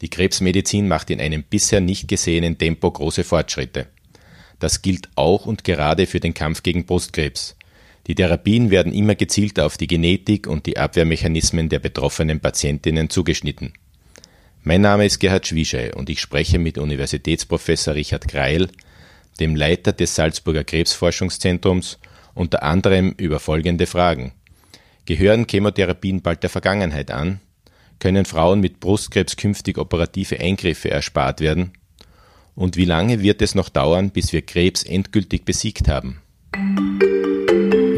Die Krebsmedizin macht in einem bisher nicht gesehenen Tempo große Fortschritte. Das gilt auch und gerade für den Kampf gegen Brustkrebs. Die Therapien werden immer gezielter auf die Genetik und die Abwehrmechanismen der betroffenen Patientinnen zugeschnitten. Mein Name ist Gerhard Schwischei und ich spreche mit Universitätsprofessor Richard Greil, dem Leiter des Salzburger Krebsforschungszentrums, unter anderem über folgende Fragen. Gehören Chemotherapien bald der Vergangenheit an? Können Frauen mit Brustkrebs künftig operative Eingriffe erspart werden? Und wie lange wird es noch dauern, bis wir Krebs endgültig besiegt haben?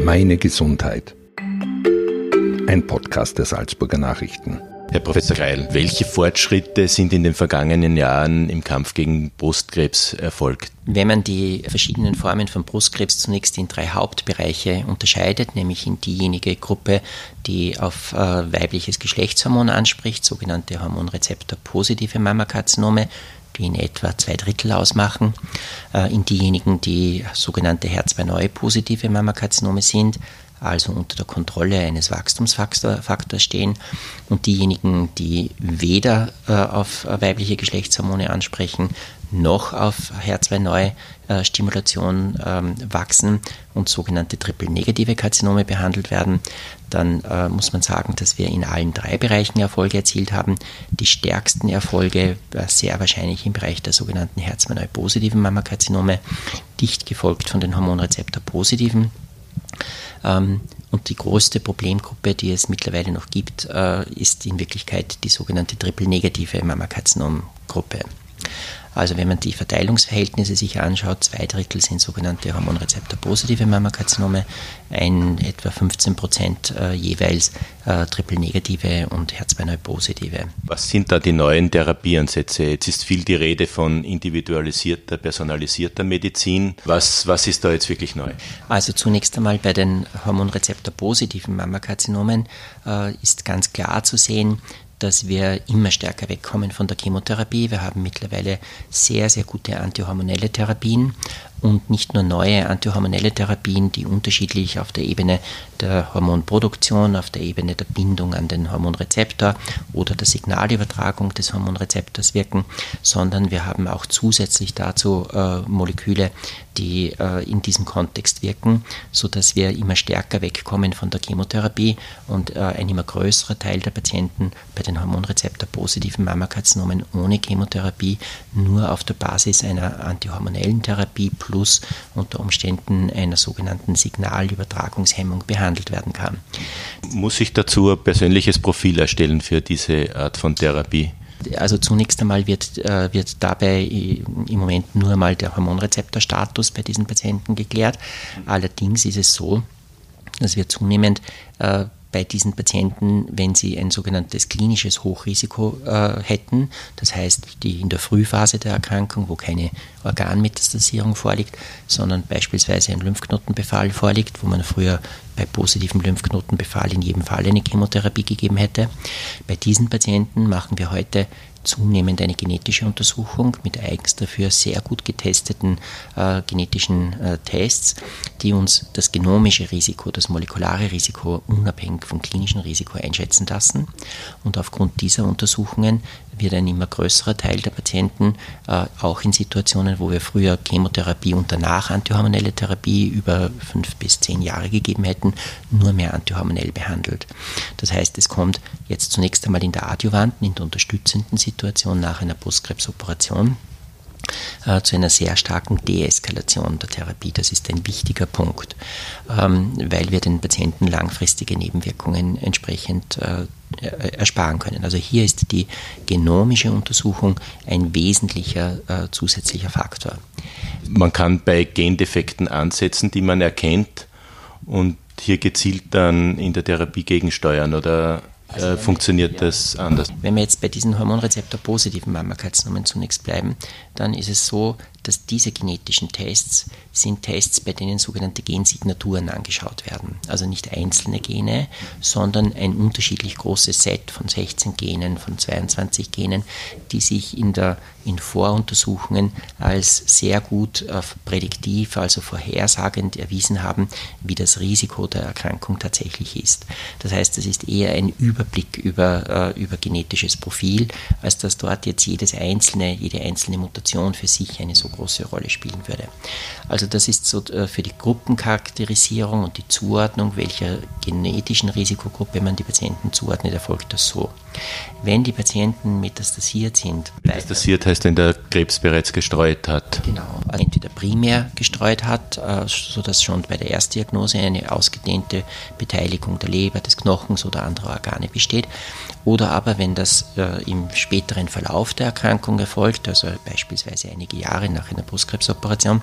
Meine Gesundheit. Ein Podcast der Salzburger Nachrichten. Herr Professor Greil, welche Fortschritte sind in den vergangenen Jahren im Kampf gegen Brustkrebs erfolgt? Wenn man die verschiedenen Formen von Brustkrebs zunächst in drei Hauptbereiche unterscheidet, nämlich in diejenige Gruppe, die auf äh, weibliches Geschlechtshormon anspricht, sogenannte Hormonrezeptor-positive Mammakarzinome, die in etwa zwei Drittel ausmachen, äh, in diejenigen, die sogenannte HER2-neu-positive Mammakarzinome sind, also unter der Kontrolle eines Wachstumsfaktors stehen. Und diejenigen, die weder äh, auf weibliche Geschlechtshormone ansprechen, noch auf HER2-Neu-Stimulation ähm, wachsen und sogenannte triple-negative Karzinome behandelt werden, dann äh, muss man sagen, dass wir in allen drei Bereichen Erfolge erzielt haben. Die stärksten Erfolge äh, sehr wahrscheinlich im Bereich der sogenannten HER2-Neu-positiven Mammakarzinome, dicht gefolgt von den Hormonrezeptor-positiven und die größte Problemgruppe, die es mittlerweile noch gibt, äh, ist in Wirklichkeit die sogenannte triple-negative Mammakarzinom-Gruppe. Also wenn man die Verteilungsverhältnisse sich anschaut, zwei Drittel sind sogenannte Hormonrezeptor-positive Mammakarzinome, ein etwa 15 Prozent äh, jeweils äh, triple-negative und Herz-Neu-positive. Was sind da die neuen Therapieansätze? Jetzt ist viel die Rede von individualisierter, personalisierter Medizin. Was, was ist da jetzt wirklich neu? Also zunächst einmal bei den Hormonrezeptor-positiven Mammakarzinomen äh, ist ganz klar zu sehen, dass wir immer stärker wegkommen von der Chemotherapie. Wir haben mittlerweile sehr, sehr gute antihormonelle Therapien und nicht nur neue antihormonelle Therapien, die unterschiedlich auf der Ebene der Hormonproduktion, auf der Ebene der Bindung an den Hormonrezeptor oder der Signalübertragung des Hormonrezeptors wirken, sondern wir haben auch zusätzlich dazu äh, Moleküle, die äh, in diesem Kontext wirken, sodass wir immer stärker wegkommen von der Chemotherapie und äh, ein immer größerer Teil der Patienten bei den Hormonrezeptor-positiven Mammakarzinomen ohne Chemotherapie nur auf der Basis einer antihormonellen Therapie plus unter Umständen einer sogenannten Signalübertragungshemmung behandelt werden kann. Muss ich dazu ein persönliches Profil erstellen für diese Art von Therapie? Also zunächst einmal wird, äh, wird dabei im Moment nur mal der Hormonrezeptorstatus bei diesen Patienten geklärt. Allerdings ist es so, dass wir zunehmend äh, bei diesen Patienten, wenn sie ein sogenanntes klinisches Hochrisiko äh, hätten, das heißt die in der Frühphase der Erkrankung, wo keine Organmetastasierung vorliegt, sondern beispielsweise ein Lymphknotenbefall vorliegt, wo man früher bei positivem Lymphknotenbefall in jedem Fall eine Chemotherapie gegeben hätte. Bei diesen Patienten machen wir heute zunehmend eine genetische Untersuchung mit eigens dafür sehr gut getesteten äh, genetischen äh, Tests, die uns das genomische Risiko, das molekulare Risiko unabhängig vom klinischen Risiko einschätzen lassen. Und aufgrund dieser Untersuchungen wird ein immer größerer Teil der Patienten äh, auch in Situationen, wo wir früher Chemotherapie und danach antihormonelle Therapie über fünf bis zehn Jahre gegeben hätten, nur mehr antihormonell behandelt. Das heißt, es kommt jetzt zunächst einmal in der adjuvanten, in der unterstützenden Situation nach einer Brustkrebsoperation äh, zu einer sehr starken Deeskalation der Therapie. Das ist ein wichtiger Punkt, ähm, weil wir den Patienten langfristige Nebenwirkungen entsprechend äh, ersparen können. Also hier ist die genomische Untersuchung ein wesentlicher äh, zusätzlicher Faktor. Man kann bei Gendefekten ansetzen, die man erkennt und hier gezielt dann in der Therapie gegensteuern oder äh, funktioniert das anders? Wenn wir jetzt bei diesen Hormonrezeptor-positiven Mammakarziноmen zunächst bleiben, dann ist es so, dass diese genetischen Tests sind Tests, bei denen sogenannte Gensignaturen angeschaut werden. Also nicht einzelne Gene, sondern ein unterschiedlich großes Set von 16 Genen, von 22 Genen, die sich in, der, in Voruntersuchungen als sehr gut äh, prädiktiv, also vorhersagend erwiesen haben, wie das Risiko der Erkrankung tatsächlich ist. Das heißt, es ist eher ein Überblick über, äh, über genetisches Profil, als dass dort jetzt jedes einzelne, jede einzelne Mutation für sich eine so große Rolle spielen würde. Also das ist so äh, für die Gruppencharakterisierung und die Zuordnung, welcher genetischen Risikogruppe man die Patienten zuordnet, erfolgt das so. Wenn die Patienten metastasiert sind. Metastasiert heißt, wenn der Krebs bereits gestreut hat. Genau, also entweder primär gestreut hat, äh, sodass schon bei der Erstdiagnose eine ausgedehnte Beteiligung der Leber, des Knochens oder anderer Organe besteht, oder aber wenn das äh, im späteren Verlauf der Erkrankung erfolgt, also beispielsweise einige Jahre nach einer Brustkrebsoperation,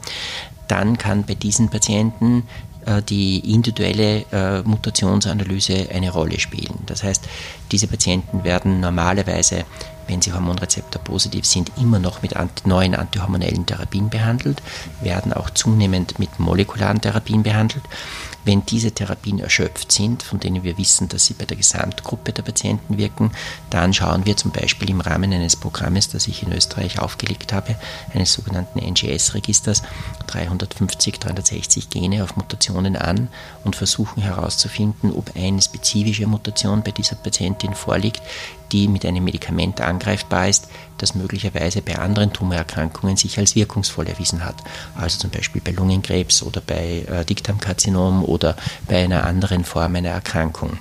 dann kann bei diesen Patienten äh, die individuelle äh, Mutationsanalyse eine Rolle spielen. Das heißt, diese Patienten werden normalerweise, wenn sie Hormonrezeptor positiv sind, immer noch mit neuen antihormonellen Therapien behandelt, werden auch zunehmend mit molekularen Therapien behandelt. Wenn diese Therapien erschöpft sind, von denen wir wissen, dass sie bei der Gesamtgruppe der Patienten wirken, dann schauen wir zum Beispiel im Rahmen eines Programmes, das ich in Österreich aufgelegt habe, eines sogenannten NGS-Registers, 350, 360 Gene auf Mutationen an und versuchen herauszufinden, ob eine spezifische Mutation bei dieser Patientin vorliegt, die mit einem Medikament angreifbar ist, das möglicherweise bei anderen Tumorerkrankungen sich als wirkungsvoll erwiesen hat. Also zum Beispiel bei Lungenkrebs oder bei äh, Dickdarmkarzinom oder bei einer anderen Form einer Erkrankung.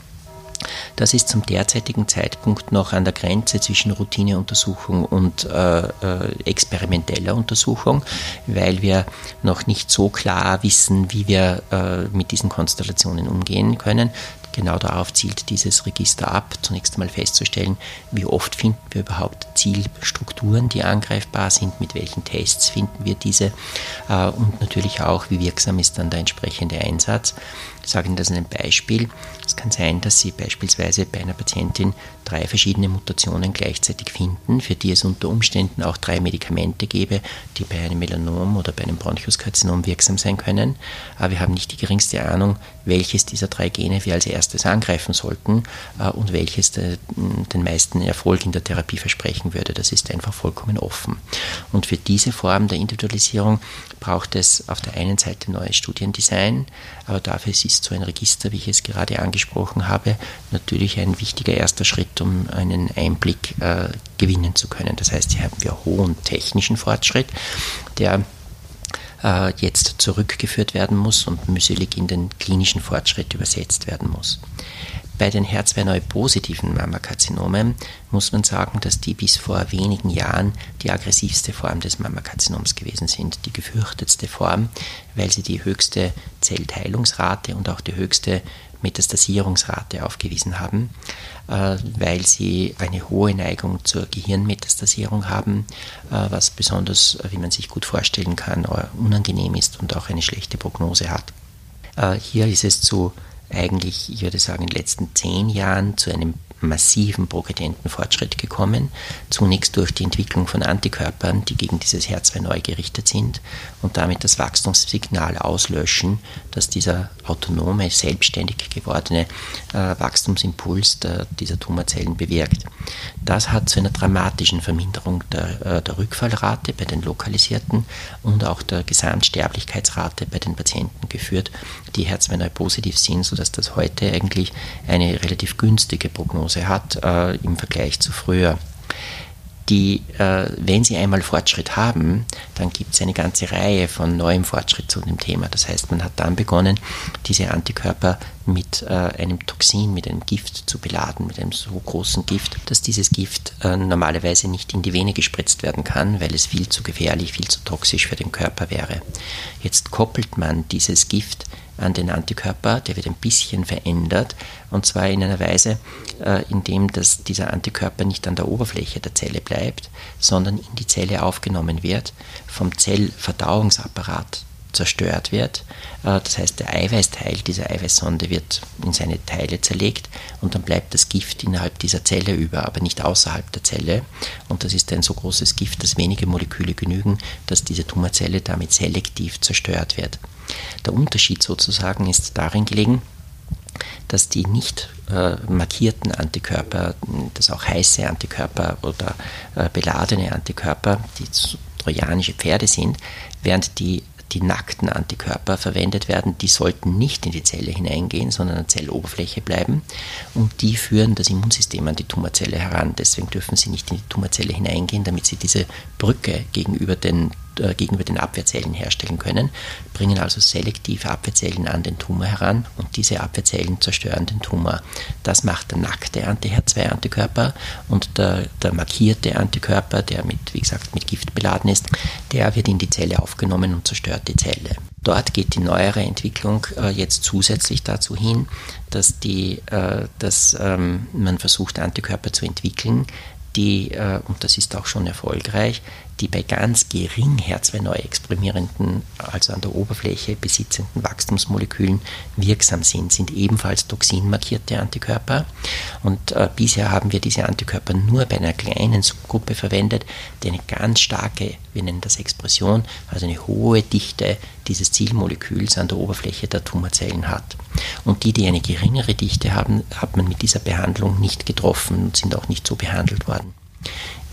Das ist zum derzeitigen Zeitpunkt noch an der Grenze zwischen Routineuntersuchung und äh, äh, experimenteller Untersuchung, weil wir noch nicht so klar wissen, wie wir äh, mit diesen Konstellationen umgehen können. Genau darauf zielt dieses Register ab, zunächst einmal festzustellen, wie oft finden wir überhaupt Zielstrukturen, die angreifbar sind, mit welchen Tests finden wir diese äh, und natürlich auch, wie wirksam ist dann der entsprechende Einsatz. Ich sage Ihnen das ein Beispiel. Es kann sein, dass Sie beispielsweise bei einer Patientin drei verschiedene Mutationen gleichzeitig finden, für die es unter Umständen auch drei Medikamente gäbe, die bei einem Melanom oder bei einem Bronchuskarzinom wirksam sein können. Aber wir haben nicht die geringste Ahnung, welches dieser drei Gene wir als erstes angreifen sollten äh, und welches den meisten Erfolg in der Therapie versprechen würde. Das ist einfach vollkommen offen. Und für diese Form der Individualisierung braucht es auf der einen Seite neues Studiendesign, aber dafür ist so ein Register, wie ich es gerade angesprochen habe, natürlich ein wichtiger erster Schritt, um einen Einblick äh, gewinnen zu können. Das heißt, hier haben wir hohen technischen Fortschritt, der äh, jetzt zurückgeführt werden muss und mühselig in den klinischen Fortschritt übersetzt werden muss. Bei den HER2-neu-positiven Mammakarzinomen muss man sagen, dass die bis vor wenigen Jahren die aggressivste Form des Mammakarzinoms gewesen sind, die gefürchtetste Form, weil sie die höchste Zellteilungsrate und auch die höchste Metastasierungsrate aufgewiesen haben, äh, weil sie eine hohe Neigung zur Gehirnmetastasierung haben, äh, was besonders, wie man sich gut vorstellen kann, unangenehm ist und auch eine schlechte Prognose hat. Äh, hier ist es zu eigentlich, ich würde sagen, in den letzten zehn Jahren zu einem massiven progredienten Fortschritt gekommen. Zunächst durch die Entwicklung von Antikörpern, die gegen dieses HER2 neu gerichtet sind und damit das Wachstumssignal auslöschen, dass dieser autonome, selbstständig gewordene äh, Wachstumsimpuls der, dieser Tumorzellen bewirkt. Das hat zu einer dramatischen Verminderung der, äh, der Rückfallrate bei den lokalisierten und auch der Gesamtsterblichkeitsrate bei den Patienten geführt, die HER2 neu positiv sind, sodass das heute eigentlich eine relativ günstige Prognose hat äh, im Vergleich zu früher die, äh, wenn sie einmal Fortschritt haben, dann gibt es eine ganze Reihe von neuem Fortschritt zu dem Thema. Das heißt, man hat dann begonnen, diese Antikörper mit äh, einem Toxin, mit einem Gift zu beladen, mit einem so großen Gift, dass dieses Gift äh, normalerweise nicht in die Vene gespritzt werden kann, weil es viel zu gefährlich, viel zu toxisch für den Körper wäre. Jetzt koppelt man dieses Gift an den Antikörper, der wird ein bisschen verändert und zwar in einer Weise, äh, in dem dass dieser Antikörper nicht an der Oberfläche der Zelle bleibt, sondern in die Zelle aufgenommen wird, vom Zellverdauungsapparat zerstört wird. Äh, das heißt, der Eiweißteil dieser Eiweißsonde wird in seine Teile zerlegt und dann bleibt das Gift innerhalb dieser Zelle über, aber nicht außerhalb der Zelle. Und das ist ein so großes Gift, dass wenige Moleküle genügen, dass diese Tumorzelle damit selektiv zerstört wird. Der Unterschied sozusagen ist darin gelegen, dass die nicht äh, markierten Antikörper, das auch heiße Antikörper oder äh, beladene Antikörper, die trojanische Pferde sind, während die die nackten Antikörper verwendet werden, die sollten nicht in die Zelle hineingehen, sondern an der Zelloberfläche bleiben und die führen das Immunsystem an die Tumorzelle heran. Deswegen dürfen sie nicht in die Tumorzelle hineingehen, damit sie diese Brücke gegenüber den äh, gegenüber den Abwehrzellen herstellen können, bringen also selektive Abwehrzellen an den Tumor heran und diese Abwehrzellen zerstören den Tumor. Das macht der nackte Anti-HER2-Antikörper und der, der markierte Antikörper, der mit, wie gesagt, mit Gift beladen ist, der wird in die Zelle aufgenommen und zerstört die Zelle. Dort geht die neuere Entwicklung äh, jetzt zusätzlich dazu hin, dass, die, äh, dass ähm, man versucht, Antikörper zu entwickeln, die, äh, und das ist auch schon erfolgreich, die bei ganz gering HER2-neu exprimierenden, also an der Oberfläche besitzenden Wachstumsmolekülen wirksam sind, sind ebenfalls toxinmarkierte Antikörper. Und äh, bisher haben wir diese Antikörper nur bei einer kleinen Subgruppe verwendet, die eine ganz starke, wir nennen das Expression, also eine hohe Dichte dieses Zielmoleküls an der Oberfläche der Tumorzellen hat. Und die, die eine geringere Dichte haben, hat man mit dieser Behandlung nicht getroffen und sind auch nicht so behandelt worden.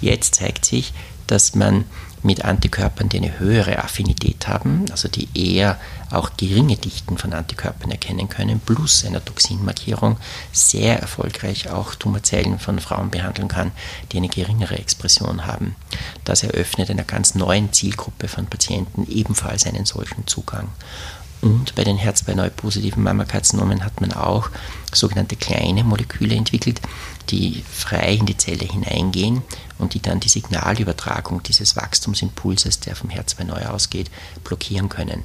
Jetzt zeigt sich, dass man mit Antikörpern, die eine höhere Affinität haben, also die eher auch geringe Dichten von Antikörpern erkennen können, plus einer Toxinmarkierung, sehr erfolgreich auch Tumorzellen von Frauen behandeln kann, die eine geringere Expression haben. Das eröffnet einer ganz neuen Zielgruppe von Patienten ebenfalls einen solchen Zugang. Und bei den Herz-bei-neu-positiven Mammakarzinomen hat man auch sogenannte kleine Moleküle entwickelt, die frei in die Zelle hineingehen und die dann die Signalübertragung dieses Wachstumsimpulses, der vom Herz bei neu ausgeht, blockieren können.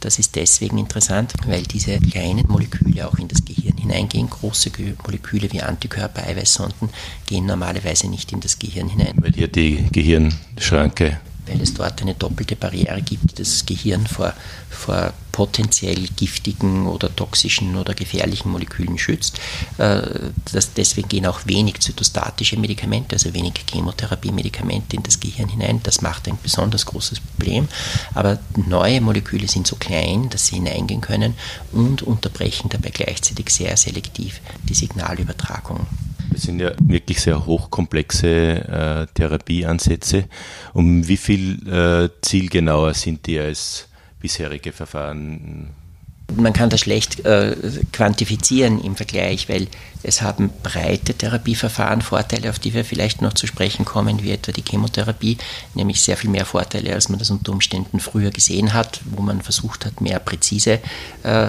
Das ist deswegen interessant, weil diese kleinen Moleküle auch in das Gehirn hineingehen. Große Moleküle wie Antikörper, Eiweißsonden gehen normalerweise nicht in das Gehirn hinein. Weil hier die Gehirnschranke weil es dort eine doppelte Barriere gibt, die das Gehirn vor, vor potenziell giftigen oder toxischen oder gefährlichen Molekülen schützt. Äh, das, deswegen gehen auch wenig zytostatische Medikamente, also wenig Chemotherapie-Medikamente in das Gehirn hinein. Das macht ein besonders großes Problem. Aber neue Moleküle sind so klein, dass sie hineingehen können und unterbrechen dabei gleichzeitig sehr selektiv die Signalübertragung. Das sind ja wirklich sehr hochkomplexe äh, Therapieansätze. Um wie viel äh, zielgenauer sind die als bisherige Verfahren man kann das schlecht äh, quantifizieren im Vergleich, weil es haben breite Therapieverfahren Vorteile, auf die wir vielleicht noch zu sprechen kommen, wie etwa die Chemotherapie, nämlich sehr viel mehr Vorteile, als man das unter Umständen früher gesehen hat, wo man versucht hat, mehr präzise äh,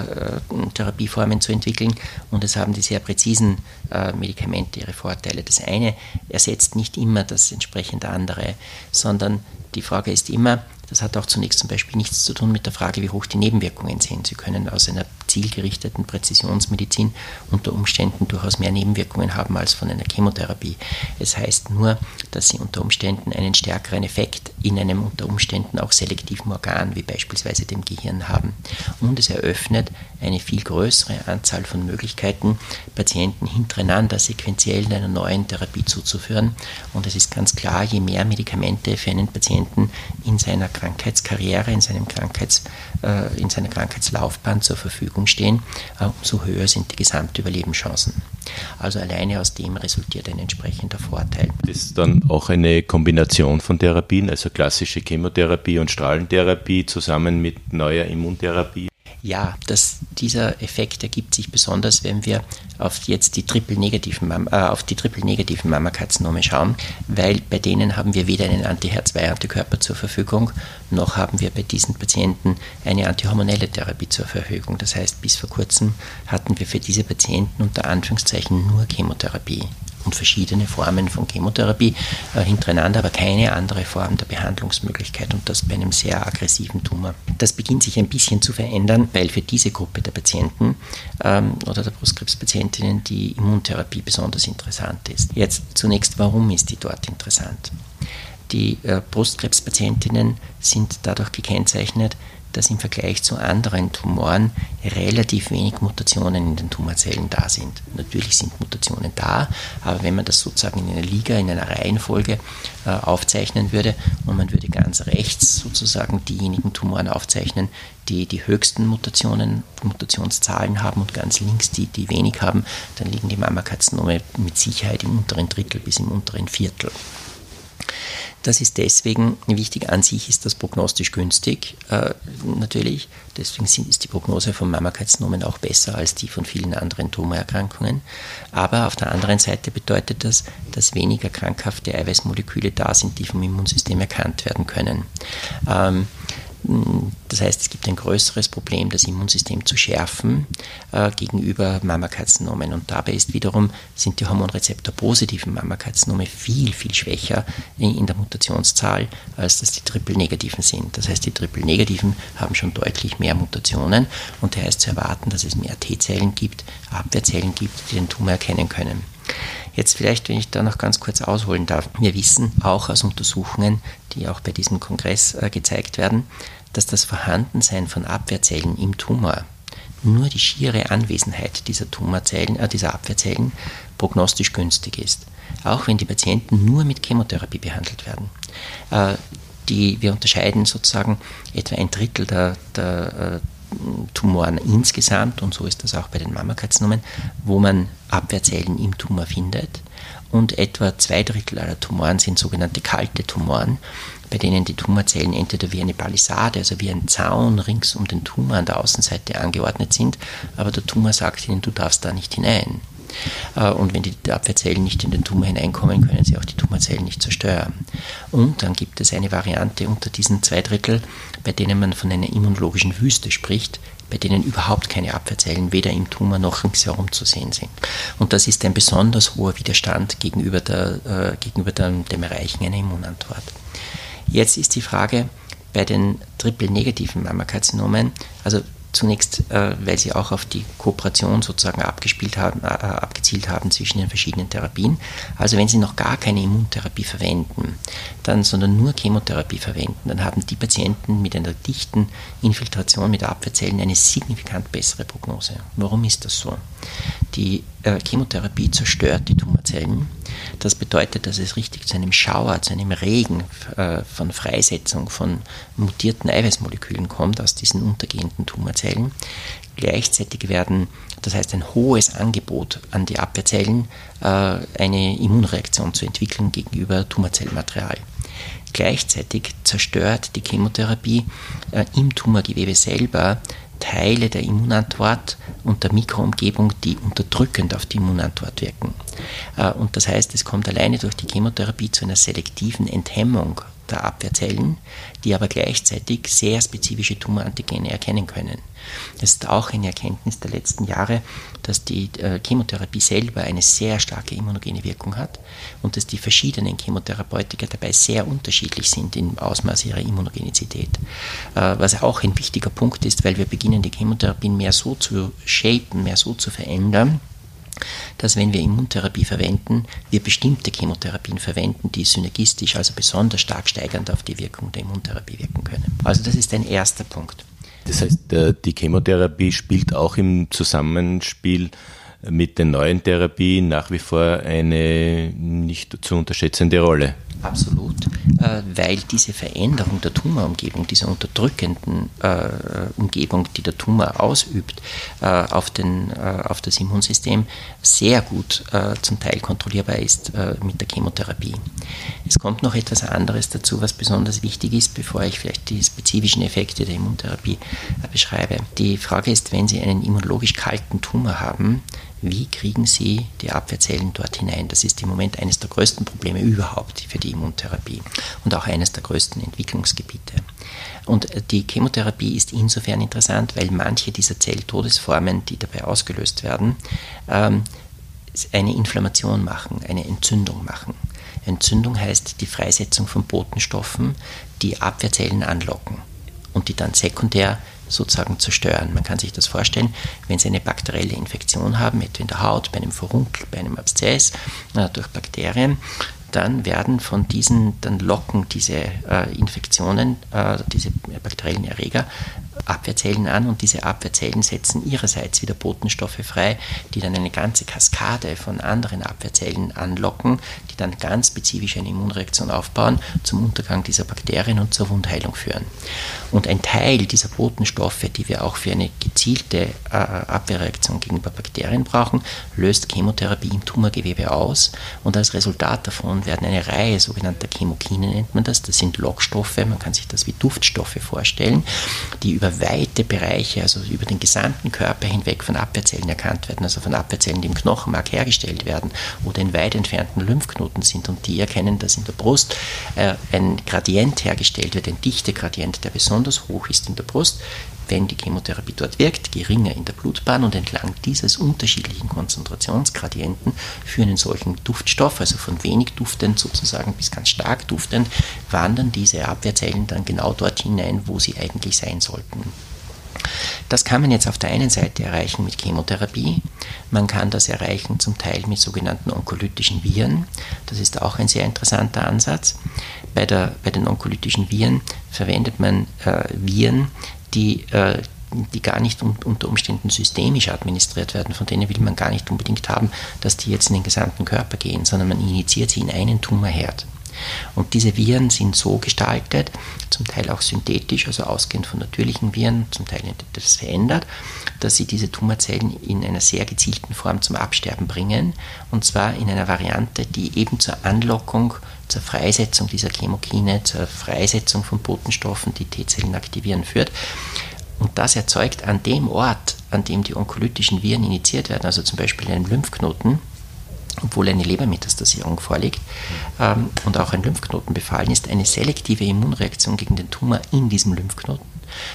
Therapieformen zu entwickeln. Und es haben die sehr präzisen äh, Medikamente ihre Vorteile. Das eine ersetzt nicht immer das entsprechende andere, sondern die Frage ist immer, das hat auch zunächst zum Beispiel nichts zu tun mit der Frage, wie hoch die Nebenwirkungen sind. Sie können aus einer zielgerichteten Präzisionsmedizin unter Umständen durchaus mehr Nebenwirkungen haben als von einer Chemotherapie. Es heißt nur, dass sie unter Umständen einen stärkeren Effekt in einem unter Umständen auch selektiven Organ, wie beispielsweise dem Gehirn, haben. Und es eröffnet eine viel größere Anzahl von Möglichkeiten, Patienten hintereinander sequenziell einer neuen Therapie zuzuführen. Und es ist ganz klar, je mehr Medikamente für einen Patienten in seiner Krankheitskarriere, in, seinem Krankheits, äh, in seiner Krankheitslaufbahn zur Verfügung stehen, äh, umso höher sind die Gesamtüberlebenschancen. Also alleine aus dem resultiert ein entsprechender Vorteil. Das ist dann auch eine Kombination von Therapien, also klassische Chemotherapie und Strahlentherapie zusammen mit neuer Immuntherapie. Ja, das, dieser Effekt ergibt sich besonders, wenn wir auf jetzt die triple-negativen äh, triple-negativen schauen, weil bei denen haben wir weder einen Anti-HER2-Antikörper zur Verfügung, noch haben wir bei diesen Patienten eine antihormonelle Therapie zur Verfügung. Das heißt, bis vor kurzem hatten wir für diese Patienten unter Anführungszeichen nur Chemotherapie und verschiedene Formen von Chemotherapie äh, hintereinander, aber keine andere Form der Behandlungsmöglichkeit und das bei einem sehr aggressiven Tumor. Das beginnt sich ein bisschen zu verändern, weil für diese Gruppe der Patienten ähm, oder der Brustkrebspatientinnen die Immuntherapie besonders interessant ist. Jetzt zunächst, warum ist die dort interessant? Die äh, Brustkrebspatientinnen sind dadurch gekennzeichnet, dass im Vergleich zu anderen Tumoren relativ wenig Mutationen in den Tumorzellen da sind. Natürlich sind Mutationen da, aber wenn man das sozusagen in einer Liga, in einer Reihenfolge äh, aufzeichnen würde und man würde ganz rechts sozusagen diejenigen Tumoren aufzeichnen, die die höchsten Mutationen, Mutationszahlen haben und ganz links die, die wenig haben, dann liegen die Mammakarzinome mit Sicherheit im unteren Drittel bis im unteren Viertel. Das ist deswegen wichtig. An sich ist das prognostisch günstig, äh, natürlich. Deswegen ist die Prognose von Mammakarzinomen auch besser als die von vielen anderen Tumorerkrankungen. Aber auf der anderen Seite bedeutet das, dass weniger krankhafte Eiweißmoleküle da sind, die vom Immunsystem erkannt werden können. Ähm, das heißt, es gibt ein größeres Problem, das Immunsystem zu schärfen äh, gegenüber Mammakarzinomen. Und dabei ist wiederum, sind die Hormonrezeptor-positiven Mammakarzinome viel, viel schwächer in der Mutationszahl, als dass die Triple-Negativen sind. Das heißt, die Triple-Negativen haben schon deutlich mehr Mutationen und daher ist zu erwarten, dass es mehr T-Zellen gibt, Abwehrzellen gibt, die den Tumor erkennen können. Jetzt vielleicht, wenn ich da noch ganz kurz ausholen darf. Wir wissen auch aus Untersuchungen, die auch bei diesem Kongress äh, gezeigt werden, dass das Vorhandensein von Abwehrzellen im Tumor nur die schiere Anwesenheit dieser Tumorzellen, äh, dieser Abwehrzellen prognostisch günstig ist. Auch wenn die Patienten nur mit Chemotherapie behandelt werden. Äh, die, wir unterscheiden sozusagen etwa ein Drittel der, der äh, Tumoren insgesamt, und so ist das auch bei den Mammakarzinomen, wo man Abwehrzellen im Tumor findet. Und etwa zwei Drittel aller Tumoren sind sogenannte kalte Tumoren, bei denen die Tumorzellen entweder wie eine Palisade, also wie ein Zaun rings um den Tumor an der Außenseite angeordnet sind, aber der Tumor sagt ihnen, du darfst da nicht hinein. Äh, und wenn die Abwehrzellen nicht in den Tumor hineinkommen, können sie auch die Tumorzellen nicht zerstören. Und dann gibt es eine Variante unter diesen zwei Drittel, bei denen man von einer immunologischen Wüste spricht, bei denen überhaupt keine Abwehrzellen weder im Tumor noch ringsherum zu sehen sind. Und das ist ein besonders hoher Widerstand gegenüber, der, äh, gegenüber dem, dem Erreichen einer Immunantwort. Jetzt ist die Frage bei den triple-negativen Mammakarzinomen, also Zunächst, äh, weil sie auch auf die Kooperation sozusagen abgespielt haben, äh, abgezielt haben zwischen den verschiedenen Therapien. Also wenn Sie noch gar keine Immuntherapie verwenden, dann, sondern nur Chemotherapie verwenden, dann haben die Patienten mit einer dichten Infiltration mit Abwehrzellen eine signifikant bessere Prognose. Warum ist das so? Die äh, Chemotherapie zerstört die Tumorzellen. Das bedeutet, dass es richtig zu einem Schauer, zu einem Regen äh, von Freisetzung von mutierten Eiweißmolekülen kommt aus diesen untergehenden Tumorzellen. Gleichzeitig werden, das heißt ein hohes Angebot an die Abwehrzellen, äh, eine Immunreaktion zu entwickeln gegenüber Tumorzellmaterial. Gleichzeitig zerstört die Chemotherapie äh, im Tumorgewebe selber Teile der Immunantwort und der Mikroumgebung, die unterdrückend auf die Immunantwort wirken. Äh, und das heißt, es kommt alleine durch die Chemotherapie zu einer selektiven Enthemmung der Abwehrzellen, die aber gleichzeitig sehr spezifische Tumorantigene erkennen können. Das ist auch eine Erkenntnis der letzten Jahre, dass die äh, Chemotherapie selber eine sehr starke immunogene Wirkung hat und dass die verschiedenen Chemotherapeutika dabei sehr unterschiedlich sind im Ausmaß ihrer Immunogenizität. Äh, was auch ein wichtiger Punkt ist, weil wir beginnen, die Chemotherapien mehr so zu shapen, mehr so zu verändern, dass wenn wir Immuntherapie verwenden, wir bestimmte Chemotherapien verwenden, die synergistisch, also besonders stark steigernd auf die Wirkung der Immuntherapie wirken können. Also das ist ein erster Punkt. Das heißt, die Chemotherapie spielt auch im Zusammenspiel mit den neuen Therapien nach wie vor eine nicht zu unterschätzende Rolle. Absolut, äh, weil diese Veränderung der Tumorumgebung, diese unterdrückenden äh, Umgebung, die der Tumor ausübt äh, auf, den, auf das Immunsystem, sehr gut zum Teil kontrollierbar ist mit der Chemotherapie. Es kommt noch etwas anderes dazu, was besonders wichtig ist, bevor ich vielleicht die spezifischen Effekte der Immuntherapie beschreibe. Die Frage ist, wenn Sie einen immunologisch kalten Tumor haben, wie kriegen Sie die Abwehrzellen dort hinein? Das ist im Moment eines der größten Probleme überhaupt für die Immuntherapie und auch eines der größten Entwicklungsgebiete. Und äh, die Chemotherapie ist insofern interessant, weil manche dieser Zelltodesformen, die dabei ausgelöst werden, ähm, eine Inflammation machen, eine Entzündung machen. Entzündung heißt die Freisetzung von Botenstoffen, die Abwehrzellen anlocken und die dann sekundär sozusagen zerstören. Man kann sich das vorstellen, wenn Sie eine bakterielle Infektion haben, etwa in der Haut, bei einem Furunkel, bei einem Abszess, äh, durch Bakterien, dann werden von diesen, dann locken diese äh, Infektionen, äh, diese bakteriellen Erreger Abwehrzellen an und diese Abwehrzellen setzen ihrerseits wieder Botenstoffe frei, die dann eine ganze Kaskade von anderen Abwehrzellen anlocken, die dann ganz spezifisch eine Immunreaktion aufbauen, zum Untergang dieser Bakterien und zur Wundheilung führen. Und ein Teil dieser Botenstoffe, die wir auch für eine gezielte äh, Abwehrreaktion gegenüber Bakterien brauchen, löst Chemotherapie im Tumorgewebe aus und als Resultat davon werden eine Reihe sogenannter Chemokine, nennt man das, das sind Lockstoffe, man kann sich das wie Duftstoffe vorstellen, die über weite Bereiche, also über den gesamten Körper hinweg von Abwehrzellen erkannt werden, also von Abwehrzellen, die im Knochenmark hergestellt werden oder in weit entfernten Lymphknoten sind und die erkennen, dass in der Brust äh, ein Gradient hergestellt wird, ein Dichtegradient, der besonders hoch ist in der Brust, wenn die Chemotherapie dort wirkt, geringer in der Blutbahn und entlang dieses unterschiedlichen Konzentrationsgradienten für einen solchen Duftstoff, also von wenig duftend sozusagen bis ganz stark duftend, wandern diese Abwehrzellen dann genau dort hinein, wo sie eigentlich sein sollten. Das kann man jetzt auf der einen Seite erreichen mit Chemotherapie. Man kann das erreichen zum Teil mit sogenannten onkolytischen Viren. Das ist auch ein sehr interessanter Ansatz. Bei, der, bei den onkolytischen Viren verwendet man äh, Viren, die, äh, die gar nicht unter Umständen systemisch administriert werden. Von denen will man gar nicht unbedingt haben, dass die jetzt in den gesamten Körper gehen, sondern man injiziert sie in einen Tumorherd. Und diese Viren sind so gestaltet, zum Teil auch synthetisch, also ausgehend von natürlichen Viren, zum Teil das verändert, dass sie diese Tumorzellen in einer sehr gezielten Form zum Absterben bringen. Und zwar in einer Variante, die eben zur Anlockung, zur Freisetzung dieser Chemokine, zur Freisetzung von Botenstoffen, die T-Zellen aktivieren, führt. Und das erzeugt an dem Ort, an dem die onkolytischen Viren initiiert werden, also zum Beispiel in einem Lymphknoten, obwohl eine Lebermetastasierung vorliegt ähm, und auch ein Lymphknoten befallen ist, eine selektive Immunreaktion gegen den Tumor in diesem Lymphknoten.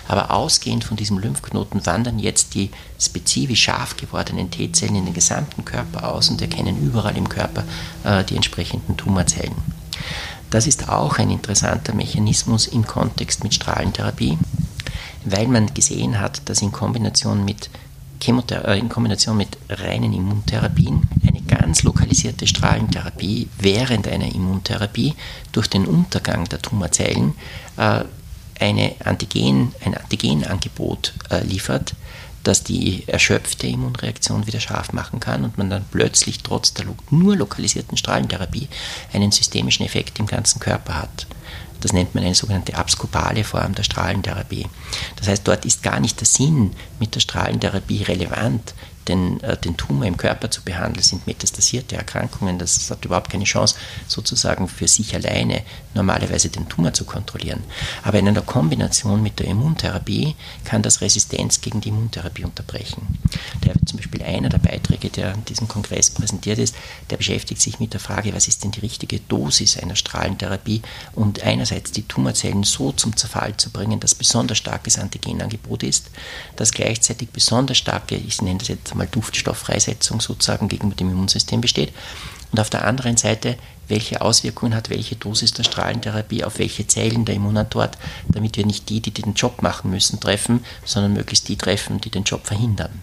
Aber ausgehend von diesem Lymphknoten wandern jetzt die spezifisch scharf gewordenen T-Zellen in den gesamten Körper aus und erkennen überall im Körper äh, die entsprechenden Tumorzellen. Das ist auch ein interessanter Mechanismus im Kontext mit Strahlentherapie, weil man gesehen hat, dass in Kombination mit äh, in Kombination mit reinen Immuntherapien eine ganz lokalisierte Strahlentherapie während einer Immuntherapie durch den Untergang der Tumorzellen äh, eine Antigen, ein Antigenangebot äh, liefert, das die erschöpfte Immunreaktion wieder scharf machen kann und man dann plötzlich trotz der nur lokalisierten Strahlentherapie einen systemischen Effekt im ganzen Körper hat. Das nennt man eine sogenannte abskopale Form der Strahlentherapie. Das heißt, dort ist gar nicht der Sinn mit der Strahlentherapie relevant, den, äh, den Tumor im Körper zu behandeln, sind metastasierte Erkrankungen. Das hat überhaupt keine Chance, sozusagen für sich alleine normalerweise den Tumor zu kontrollieren. Aber in einer Kombination mit der Immuntherapie kann das Resistenz gegen die Immuntherapie unterbrechen. Der, zum Beispiel einer der Beiträge, der an diesem Kongress präsentiert ist, der beschäftigt sich mit der Frage, was ist denn die richtige Dosis einer Strahlentherapie, um einerseits die Tumorzellen so zum Zerfall zu bringen, dass besonders starkes Antigenangebot ist, das gleichzeitig besonders starke, ich nenne das jetzt mal Duftstofffreisetzung sozusagen gegenüber dem Immunsystem besteht. Und auf der anderen Seite, welche Auswirkungen hat welche Dosis der Strahlentherapie auf welche Zellen der Immunantort, damit wir nicht die, die den Job machen müssen, treffen, sondern möglichst die treffen, die den Job verhindern.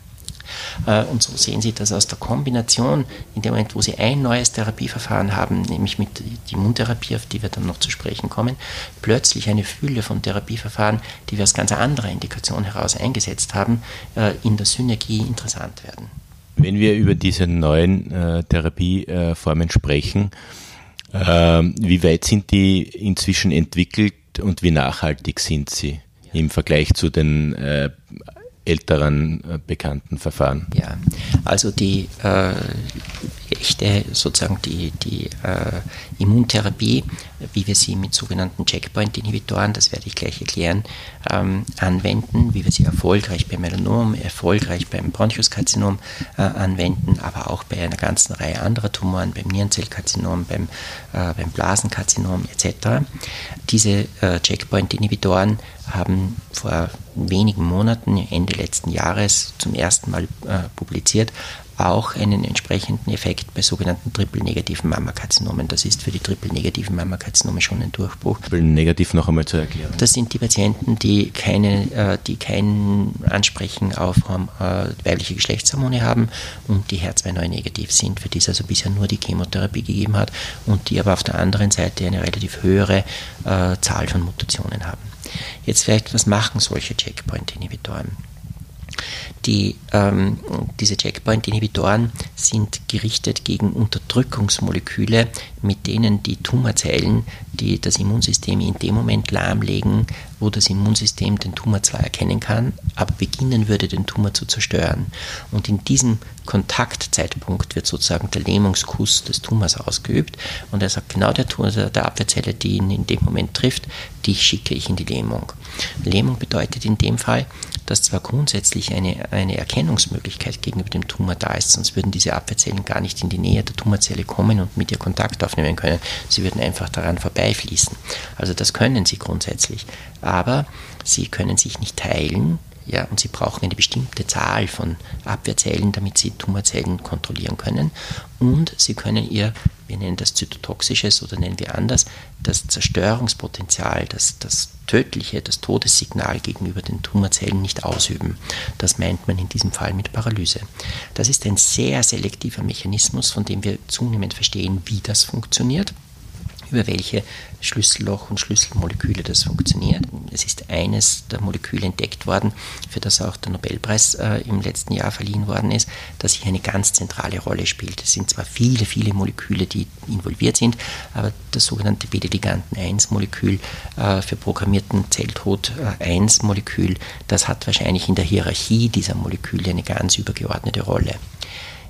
Äh, und so sehen Sie, dass aus der Kombination, in dem Moment, wo Sie ein neues Therapieverfahren haben, nämlich mit der Immuntherapie, auf die wir dann noch zu sprechen kommen, plötzlich eine Fülle von Therapieverfahren, die wir aus ganz anderer Indikation heraus eingesetzt haben, äh, in der Synergie interessant werden. Wenn wir über diese neuen äh, Therapieformen sprechen, äh, wie weit sind die inzwischen entwickelt und wie nachhaltig sind sie im Vergleich zu den äh, älteren äh, bekannten Verfahren. Ja, also die äh, echte, sozusagen die, die äh, Immuntherapie, wie wir sie mit sogenannten Checkpoint-Inhibitoren, das werde ich gleich erklären, ähm, anwenden, wie wir sie erfolgreich beim Melanom, erfolgreich beim Bronchuskarzinom äh, anwenden, aber auch bei einer ganzen Reihe anderer Tumoren, beim Nierenzellkarzinom, beim, äh, beim Blasenkarzinom etc. Diese äh, Checkpoint-Inhibitoren haben vor wenigen Monaten, Ende letzten Jahres, zum ersten Mal äh, publiziert, auch einen entsprechenden Effekt bei sogenannten triple-negativen Mammakarzinomen. Das ist für die triple-negativen Mammakarzinome schon ein Durchbruch. Triple-negativ noch einmal zu erklären. Das sind die Patienten, die, keine, äh, die kein Ansprechen auf äh, weibliche Geschlechtshormone haben und die HER2 negativ sind, für die es also bisher nur die Chemotherapie gegeben hat und die aber auf der anderen Seite eine relativ höhere äh, Zahl von Mutationen haben. Jetzt vielleicht, was machen solche Checkpoint-Inhibitoren? Die, ähm, diese Checkpoint-Inhibitoren sind gerichtet gegen Unterdrückungsmoleküle, mit denen die Tumorzellen, die das Immunsystem in dem Moment lahmlegen, wo das Immunsystem den Tumor zwar erkennen kann, aber beginnen würde, den Tumor zu zerstören. Und in diesem Kontaktzeitpunkt wird sozusagen der Lähmungskuss des Tumors ausgeübt und er sagt, genau der, Tumor, der Abwehrzelle, die ihn in dem Moment trifft, die schicke ich in die Lähmung. Lähmung bedeutet in dem Fall, dass zwar grundsätzlich eine, eine Erkennungsmöglichkeit gegenüber dem Tumor da ist, sonst würden diese Abwehrzellen gar nicht in die Nähe der Tumorzelle kommen und mit ihr Kontakt aufnehmen können. Sie würden einfach daran vorbeifließen. Also das können sie grundsätzlich. Aber sie können sich nicht teilen, ja, und sie brauchen eine bestimmte Zahl von Abwehrzellen, damit sie Tumorzellen kontrollieren können. Und sie können ihr, wir nennen das zytotoxisches oder nennen wir anders, das Zerstörungspotenzial, das, das tödliche, das Todessignal gegenüber den Tumorzellen nicht ausüben. Das meint man in diesem Fall mit Paralyse. Das ist ein sehr selektiver Mechanismus, von dem wir zunehmend verstehen, wie das funktioniert über welche Schlüsselloch- und Schlüsselmoleküle das funktioniert. Es ist eines der Moleküle entdeckt worden, für das auch der Nobelpreis äh, im letzten Jahr verliehen worden ist, das hier eine ganz zentrale Rolle spielt. Es sind zwar viele, viele Moleküle, die involviert sind, aber das sogenannte Beta-Liganten-1-Molekül äh, für programmierten Zelltod-1-Molekül, äh, das hat wahrscheinlich in der Hierarchie dieser Moleküle eine ganz übergeordnete Rolle.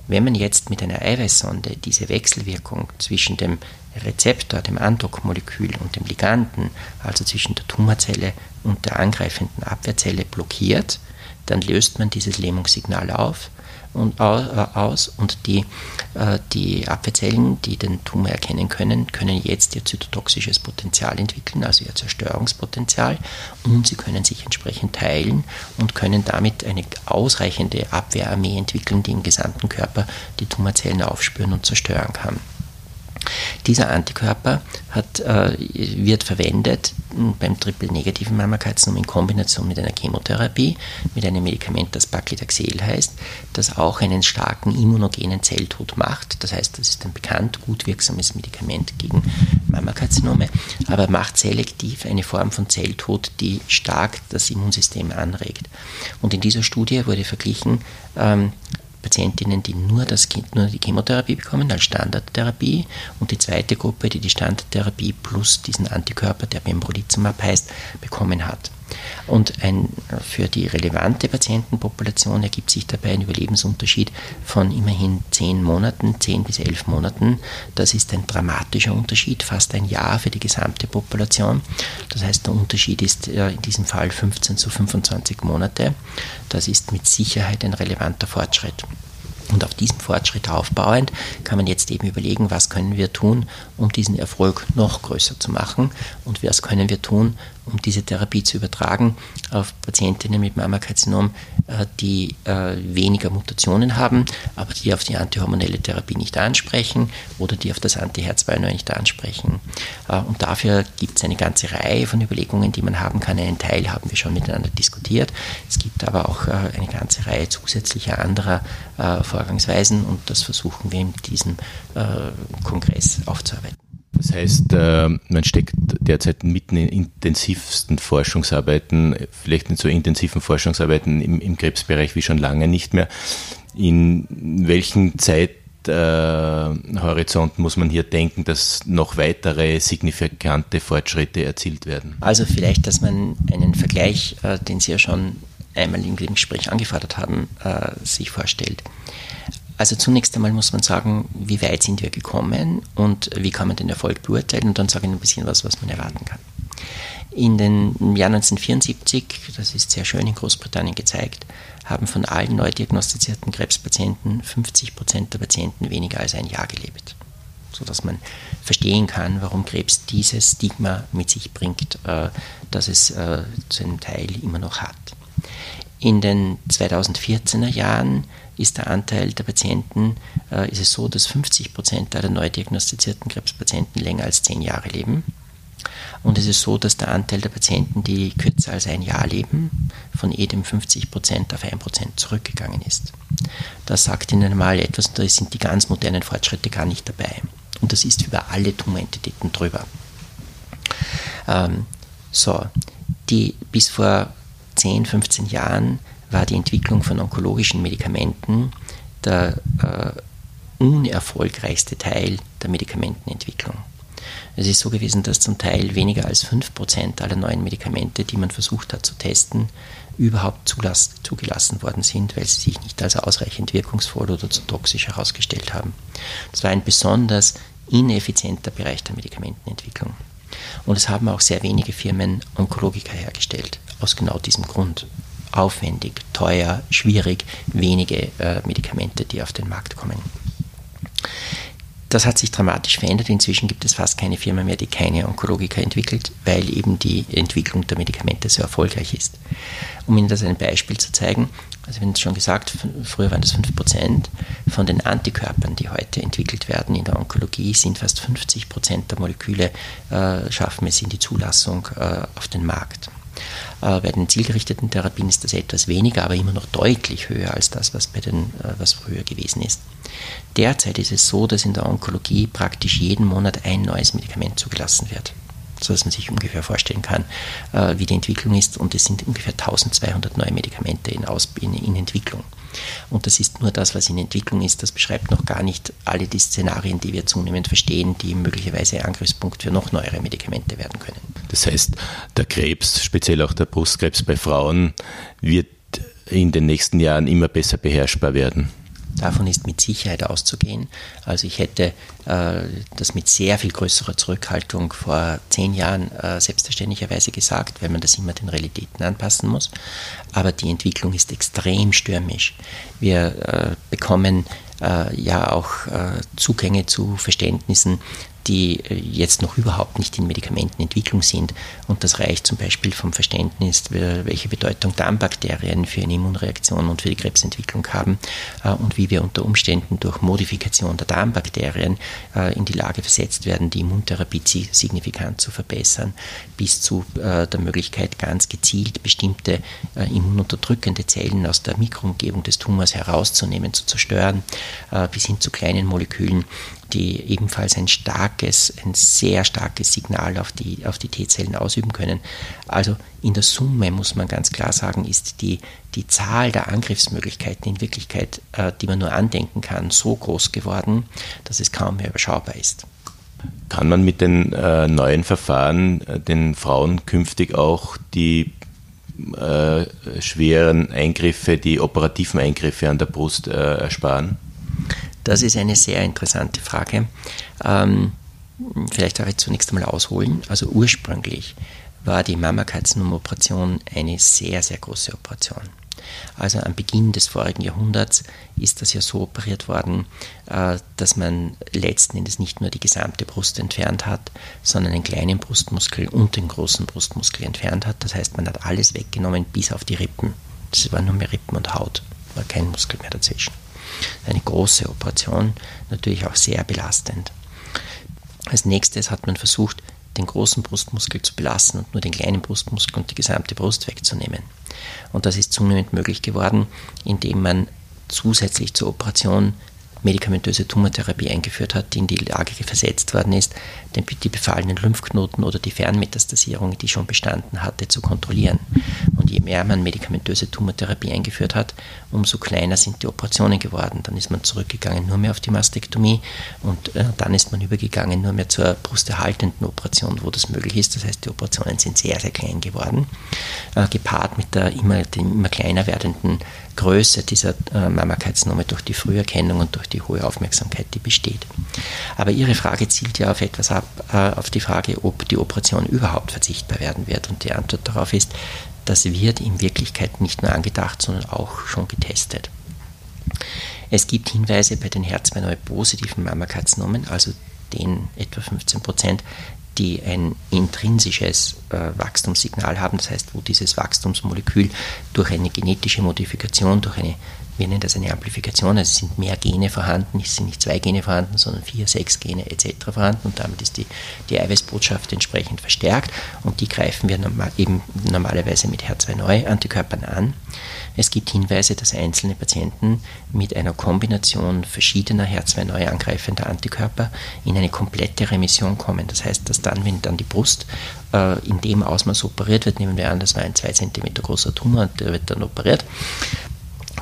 Wenn man jetzt mit einer Eiweißsonde diese Wechselwirkung zwischen dem Rezeptor, dem Andockmolekül und dem Liganden, also zwischen der Tumorzelle und der angreifenden Abwehrzelle blockiert, dann löst man dieses Lähmungssignal auf und, äh, aus und die, äh, die Abwehrzellen, die den Tumor erkennen können, können jetzt ihr zytotoxisches Potenzial entwickeln, also ihr Zerstörungspotenzial und sie können sich entsprechend teilen und können damit eine ausreichende Abwehrarmee entwickeln, die im gesamten Körper die Tumorzellen aufspüren und zerstören kann. Dieser Antikörper hat, äh, wird verwendet beim triple-negativen Mammakarzinom in Kombination mit einer Chemotherapie, mit einem Medikament, das Paclitaxel heißt, das auch einen starken immunogenen Zelltod macht. Das heißt, das ist ein bekannt gut wirksames Medikament gegen Mammakarzinome, aber macht selektiv eine Form von Zelltod, die stark das Immunsystem anregt. Und in dieser Studie wurde verglichen, ähm, Patientinnen, die nur, das, nur die Chemotherapie bekommen als Standardtherapie und die zweite Gruppe, die die Standardtherapie plus diesen Antikörper, der Pembrolizumab heißt, bekommen hat. Und ein, für die relevante Patientenpopulation ergibt sich dabei ein Überlebensunterschied von immerhin 10 Monaten, 10 bis 11 Monaten. Das ist ein dramatischer Unterschied, fast ein Jahr für die gesamte Population. Das heißt, der Unterschied ist äh, in diesem Fall 15 zu 25 Monate. Das ist mit Sicherheit ein relevanter Fortschritt. Und auf diesem Fortschritt aufbauend kann man jetzt eben überlegen, was können wir tun, um diesen Erfolg noch größer zu machen und was können wir tun, um diese Therapie zu übertragen auf Patientinnen mit Mammakarzinom, äh, die äh, weniger Mutationen haben, aber die auf die antihormonelle Therapie nicht ansprechen oder die auf das Anti-Herz-2 nicht ansprechen. Äh, und dafür gibt es eine ganze Reihe von Überlegungen, die man haben kann. Einen Teil haben wir schon miteinander diskutiert. Es gibt aber auch eine ganze Reihe zusätzlicher anderer Vorgangsweisen und das versuchen wir in diesem Kongress aufzuarbeiten. Das heißt, äh, man steckt derzeit mitten in intensivsten Forschungsarbeiten, vielleicht in so intensiven Forschungsarbeiten im, im Krebsbereich wie schon lange nicht mehr. In welchen Zeithorizont muss man hier denken, dass noch weitere signifikante Fortschritte erzielt werden? Also vielleicht, dass man einen Vergleich, äh, den Sie ja schon einmal im Gespräch angefordert haben, äh, sich vorstellt. Also zunächst einmal muss man sagen, wie weit sind wir gekommen und wie kann man den Erfolg beurteilen und dann sage ich ein bisschen was, was man erwarten kann. In den Jahr 1974, das ist sehr schön in Großbritannien gezeigt, haben von allen neu diagnostizierten Krebspatienten 50 Prozent der Patienten weniger als ein Jahr gelebt. Sodass man verstehen kann, warum Krebs dieses Stigma mit sich bringt, äh, das es äh, zu einem Teil immer noch hat. In den 2014er Jahren ist der Anteil der Patienten, äh, ist es so, dass 50 Prozent aller neu diagnostizierten Krebspatienten länger als zehn Jahre leben. Und es ist so, dass der Anteil der Patienten, die kürzer als ein Jahr leben, von jedem 50 Prozent auf 1 Prozent zurückgegangen ist. Das sagt Ihnen mal etwas, da sind die ganz modernen Fortschritte gar nicht dabei. Und das ist über alle Tumorentitäten drüber. Ähm, so, Die bis vor 10, 15 Jahren war die Entwicklung von onkologischen Medikamenten der äh, unerfolgreichste Teil der Medikamentenentwicklung. Es ist so gewesen, dass zum Teil weniger als 5% aller neuen Medikamente, die man versucht hat zu testen, überhaupt zugelassen worden sind, weil sie sich nicht als ausreichend wirkungsvoll oder zu toxisch herausgestellt haben. Das war ein besonders ineffizienter Bereich der Medikamentenentwicklung. Und es haben auch sehr wenige Firmen Onkologika hergestellt, aus genau diesem Grund. Aufwendig, teuer, schwierig, wenige äh, Medikamente, die auf den Markt kommen. Das hat sich dramatisch verändert. Inzwischen gibt es fast keine Firma mehr, die keine Onkologika entwickelt, weil eben die Entwicklung der Medikamente so erfolgreich ist. Um Ihnen das ein Beispiel zu zeigen, also wir schon gesagt, früher waren das 5% von den Antikörpern, die heute entwickelt werden in der Onkologie, sind fast 50% der Moleküle äh, schaffen es in die Zulassung äh, auf den Markt. Äh, bei den zielgerichteten Therapien ist das etwas weniger, aber immer noch deutlich höher als das, was, bei den, äh, was früher gewesen ist. Derzeit ist es so, dass in der Onkologie praktisch jeden Monat ein neues Medikament zugelassen wird so dass man sich ungefähr vorstellen kann, äh, wie die Entwicklung ist. Und es sind ungefähr 1200 neue Medikamente in, Aus in, in, Entwicklung. Und das ist nur das, was in Entwicklung ist. Das beschreibt noch gar nicht alle die Szenarien, die wir zunehmend verstehen, die möglicherweise Angriffspunkt für noch neuere Medikamente werden können. Das heißt, der Krebs, speziell auch der Brustkrebs bei Frauen, wird in den nächsten Jahren immer besser beherrschbar werden. Davon ist mit Sicherheit auszugehen. Also ich hätte äh, das mit sehr viel größerer Zurückhaltung vor zehn Jahren äh, selbstverständlicherweise gesagt, weil man das immer den Realitäten anpassen muss. Aber die Entwicklung ist extrem stürmisch. Wir äh, bekommen äh, ja auch äh, Zugänge zu Verständnissen, die äh, jetzt noch überhaupt nicht in Medikamentenentwicklung sind. Und das reicht zum Beispiel vom Verständnis, welche Bedeutung Darmbakterien für eine Immunreaktion und für die Krebsentwicklung haben äh, und wie wir unter Umständen durch Modifikation der Darmbakterien äh, in die Lage versetzt werden, die Immuntherapie signifikant zu verbessern, bis zu der Möglichkeit, ganz gezielt bestimmte immununterdrückende Zellen aus der Mikroumgebung des Tumors herauszunehmen, zu zerstören, bis hin zu kleinen Molekülen, die ebenfalls ein starkes, ein sehr starkes Signal auf die, auf die T-Zellen ausüben können. Also in der Summe muss man ganz klar sagen, ist die, die Zahl der Angriffsmöglichkeiten in Wirklichkeit, äh, die man nur andenken kann, so groß geworden, dass es kaum mehr überschaubar ist. Kann man mit den äh, neuen Verfahren äh, den Frauen künftig auch die äh, schweren Eingriffe, die operativen Eingriffe an der Brust äh, ersparen? Das ist eine sehr interessante Frage. Ähm, vielleicht darf ich zunächst einmal ausholen. Also ursprünglich war die Mammakarzinom-Operation eine sehr, sehr große Operation. Also am Beginn des vorigen Jahrhunderts ist das ja so operiert worden, äh, dass man letzten Endes nicht nur die gesamte Brust entfernt hat, sondern den kleinen Brustmuskel und den großen Brustmuskel entfernt hat. Das heißt, man hat alles weggenommen bis auf die Rippen. Das waren nur mehr Rippen und Haut, war kein Muskel mehr dazwischen. Eine große Operation, natürlich auch sehr belastend. Als nächstes hat man versucht, den großen Brustmuskel zu belassen und nur den kleinen Brustmuskel und die gesamte Brust wegzunehmen. Und das ist zunehmend möglich geworden, indem man zusätzlich zur Operation medikamentöse Tumortherapie eingeführt hat, die in die Lage versetzt worden ist, die befallenen Lymphknoten oder die Fernmetastasierung, die schon bestanden hatte, zu kontrollieren. Und je mehr man medikamentöse Tumortherapie eingeführt hat, umso kleiner sind die Operationen geworden. Dann ist man zurückgegangen nur mehr auf die Mastektomie und äh, dann ist man übergegangen nur mehr zur brusterhaltenden Operation, wo das möglich ist. Das heißt, die Operationen sind sehr, sehr klein geworden, äh, gepaart mit der immer, dem immer kleiner werdenden Größe dieser äh, Mammakarzinome durch die Früherkennung und durch die hohe Aufmerksamkeit, die besteht. Aber Ihre Frage zielt ja auf etwas ab, äh, auf die Frage, ob die Operation überhaupt verzichtbar werden wird. Und die Antwort darauf ist, das wird in Wirklichkeit nicht nur angedacht, sondern auch schon getestet. Es gibt Hinweise bei den Herz-2 positiven Mammakarzinomen, also den etwa 15 Prozent, die ein intrinsisches äh, Wachstumssignal haben, das heißt, wo dieses Wachstumsmolekül durch eine genetische Modifikation, durch eine wir nennen das eine Amplifikation, also es sind mehr Gene vorhanden, es sind nicht zwei Gene vorhanden, sondern vier, sechs Gene etc. vorhanden und damit ist die, die Eiweißbotschaft entsprechend verstärkt und die greifen wir normal, eben normalerweise mit HER2-Neu-Antikörpern an. Es gibt Hinweise, dass einzelne Patienten mit einer Kombination verschiedener HER2-neu angreifender Antikörper in eine komplette Remission kommen. Das heißt, dass dann, wenn dann die Brust äh, in dem Ausmaß operiert wird, nehmen wir an, das war ein 2 cm großer Tumor und der wird dann operiert,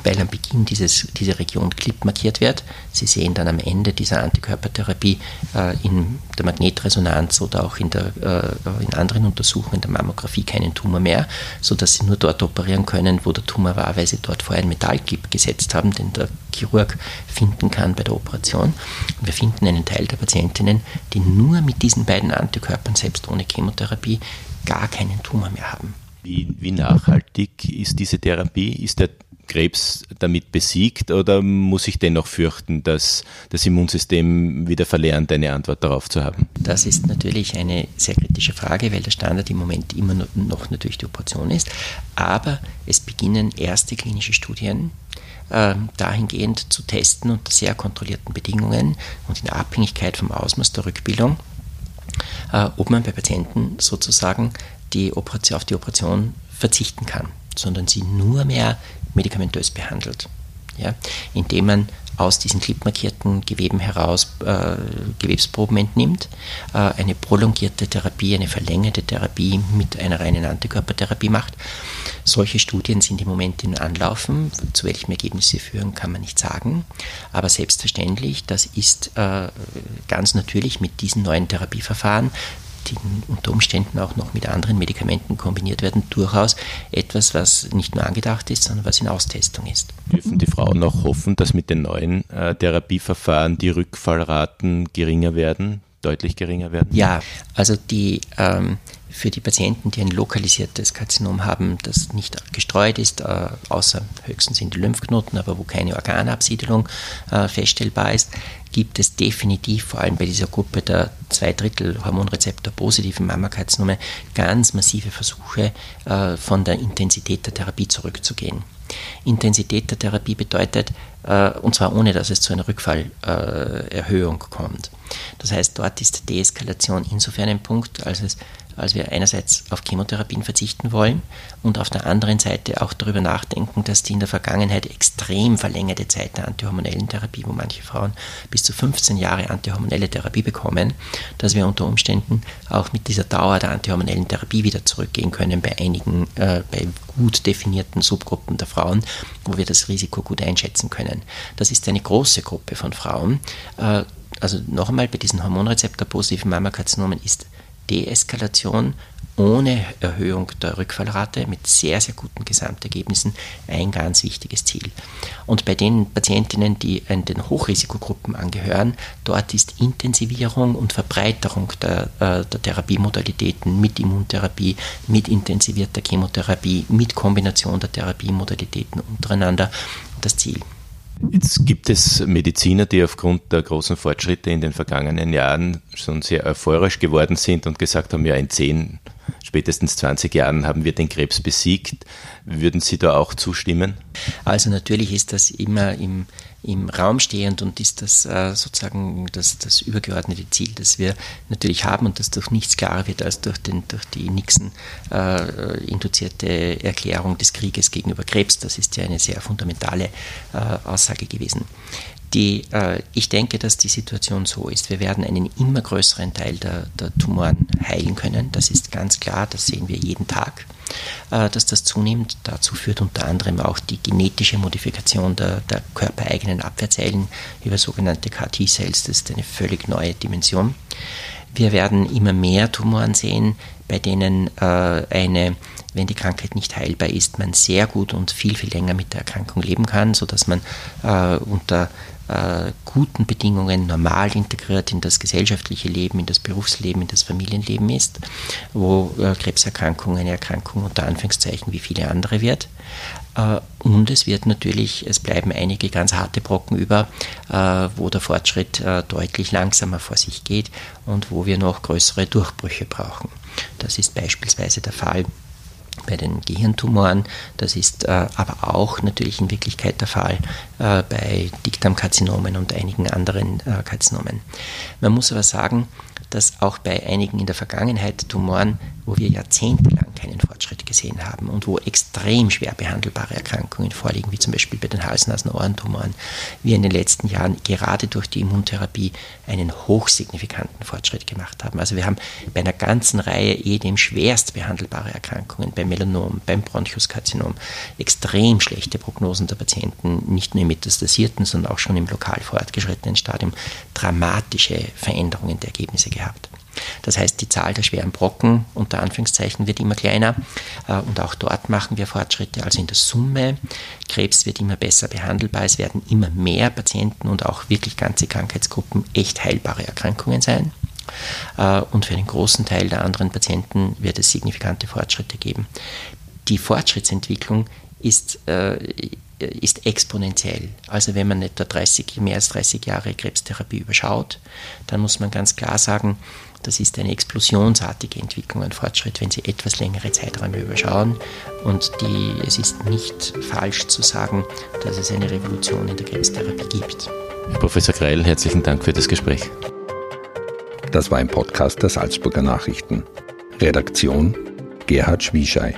weil am Beginn dieses, diese Region klipp markiert wird. Sie sehen dann am Ende dieser Antikörpertherapie äh, in der Magnetresonanz oder auch in, der, äh, in anderen Untersuchungen der Mammographie keinen Tumor mehr, sodass Sie nur dort operieren können, wo der Tumor war, weil Sie dort vorher einen Metallclip gesetzt haben, den der Chirurg finden kann bei der Operation. Wir finden einen Teil der Patientinnen, die nur mit diesen beiden Antikörpern, selbst ohne Chemotherapie, gar keinen Tumor mehr haben. Wie, wie nachhaltig ist diese Therapie? Ist der Krebs damit besiegt oder muss ich dennoch fürchten, dass das Immunsystem wieder verlernt, eine Antwort darauf zu haben? Das ist natürlich eine sehr kritische Frage, weil der Standard im Moment immer noch natürlich die Operation ist. Aber es beginnen erste klinische Studien äh, dahingehend zu testen unter sehr kontrollierten Bedingungen und in Abhängigkeit vom Ausmaß der Rückbildung, äh, ob man bei Patienten sozusagen die Operation, auf die Operation verzichten kann, sondern sie nur mehr medikamentös behandelt. Ja, indem man aus diesen klippmarkierten Geweben heraus äh, Gewebsproben entnimmt, äh, eine prolongierte Therapie, eine verlängerte Therapie mit einer reinen Antikörpertherapie macht. Solche Studien sind im Moment in Anlaufen. Zu welchem Ergebnis sie führen, kann man nicht sagen. Aber selbstverständlich, das ist äh, ganz natürlich mit diesen neuen Therapieverfahren die unter Umständen auch noch mit anderen Medikamenten kombiniert werden, durchaus etwas, was nicht nur angedacht ist, sondern was in Austestung ist. Dürfen die Frauen noch hoffen, dass mit den neuen äh, Therapieverfahren die Rückfallraten geringer werden, deutlich geringer werden? Ja, also die ähm, für die Patienten, die ein lokalisiertes Karzinom haben, das nicht gestreut ist, äh, außer höchstens in die Lymphknoten, aber wo keine Organabsiedelung äh, feststellbar ist, gibt es definitiv, vor allem bei dieser Gruppe der zwei Drittel Hormonrezeptor-positiven Mammakarzinome, ganz massive Versuche, äh, von der Intensität der Therapie zurückzugehen. Intensität der Therapie bedeutet, und zwar ohne dass es zu einer Rückfallerhöhung kommt. Das heißt, dort ist Deeskalation insofern ein Punkt, als es als wir einerseits auf Chemotherapien verzichten wollen und auf der anderen Seite auch darüber nachdenken, dass die in der Vergangenheit extrem verlängerte Zeit der antihormonellen Therapie, wo manche Frauen bis zu 15 Jahre antihormonelle Therapie bekommen, dass wir unter Umständen auch mit dieser Dauer der antihormonellen Therapie wieder zurückgehen können bei einigen, äh, bei gut definierten Subgruppen der Frauen, wo wir das Risiko gut einschätzen können. Das ist eine große Gruppe von Frauen. Äh, also noch einmal, bei diesen Hormonrezeptor-positiven Mammakarzinomen ist Deeskalation ohne Erhöhung der Rückfallrate mit sehr, sehr guten Gesamtergebnissen ein ganz wichtiges Ziel. Und bei den Patientinnen, die in den Hochrisikogruppen angehören, dort ist Intensivierung und Verbreiterung der, äh, der Therapiemodalitäten mit Immuntherapie, mit intensivierter Chemotherapie, mit Kombination der Therapiemodalitäten untereinander das Ziel. Jetzt gibt es Mediziner, die aufgrund der großen Fortschritte in den vergangenen Jahren schon sehr euphorisch geworden sind und gesagt haben, ja, in zehn, spätestens 20 Jahren haben wir den Krebs besiegt. Würden Sie da auch zustimmen? Also natürlich ist das immer im, im Raum stehend und ist das äh, sozusagen das, das übergeordnete Ziel, das wir natürlich haben und das durch nichts klarer wird als durch, den, durch die Nixon äh, induzierte Erklärung des Krieges gegenüber Krebs. Das ist ja eine sehr fundamentale äh, Aussage gewesen. Die, äh, ich denke, dass die Situation so ist. Wir werden einen immer größeren Teil der, der Tumoren heilen können. Das ist ganz klar, das sehen wir jeden Tag. Äh, dass das zunimmt, dazu führt unter anderem auch die genetische Modifikation der, der körpereigenen Abwehrzellen über sogenannte CAR-T-Cells. Das ist eine völlig neue Dimension. Wir werden immer mehr Tumoren sehen, bei denen äh, eine wenn die Krankheit nicht heilbar ist, man sehr gut und viel, viel länger mit der Erkrankung leben kann, sodass man äh, unter äh, guten Bedingungen normal integriert in das gesellschaftliche Leben, in das Berufsleben, in das Familienleben ist, wo äh, Krebserkrankung eine Erkrankung unter Anführungszeichen wie viele andere wird. Äh, und es wird natürlich, es bleiben einige ganz harte Brocken über, äh, wo der Fortschritt äh, deutlich langsamer vor sich geht und wo wir noch größere Durchbrüche brauchen. Das ist beispielsweise der Fall bei den Gehirntumoren. Das ist äh, aber auch natürlich in Wirklichkeit der Fall äh, bei Dickdarmkarzinomen und einigen anderen äh, Karzinomen. Man muss aber sagen, dass auch bei einigen in der Vergangenheit Tumoren, wo wir jahrzehntelang keinen Fortschritt gesehen haben und wo extrem schwer behandelbare Erkrankungen vorliegen, wie zum Beispiel bei den Hals-Nasen-Ohrentumoren, wir in den letzten Jahren gerade durch die Immuntherapie einen hochsignifikanten Fortschritt gemacht haben. Also wir haben bei einer ganzen Reihe jedem schwerst behandelbare Erkrankungen, beim Melanom, beim Bronchuskarzinom, extrem schlechte Prognosen der Patienten, nicht nur im metastasierten, sondern auch schon im lokal fortgeschrittenen Stadium, dramatische Veränderungen der Ergebnisse gehabt. Das heißt, die Zahl der schweren Brocken unter Anführungszeichen wird immer kleiner äh, und auch dort machen wir Fortschritte. Also in der Summe, Krebs wird immer besser behandelbar, es werden immer mehr Patienten und auch wirklich ganze Krankheitsgruppen echt heilbare Erkrankungen sein. Äh, und für den großen Teil der anderen Patienten wird es signifikante Fortschritte geben. Die Fortschrittsentwicklung ist äh, ist exponentiell. Also wenn man etwa 30, mehr als 30 Jahre Krebstherapie überschaut, dann muss man ganz klar sagen, das ist eine explosionsartige Entwicklung, ein Fortschritt, wenn Sie etwas längere Zeiträume überschauen. Und die, es ist nicht falsch zu sagen, dass es eine Revolution in der Krebstherapie gibt. Herr Professor Kreil, herzlichen Dank für das Gespräch. Das war ein Podcast der Salzburger Nachrichten. Redaktion Gerhard Schwieschei.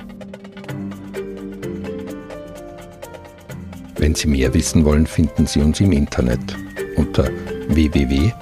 Wenn Sie mehr wissen wollen, finden Sie uns im Internet unter www.sn.at.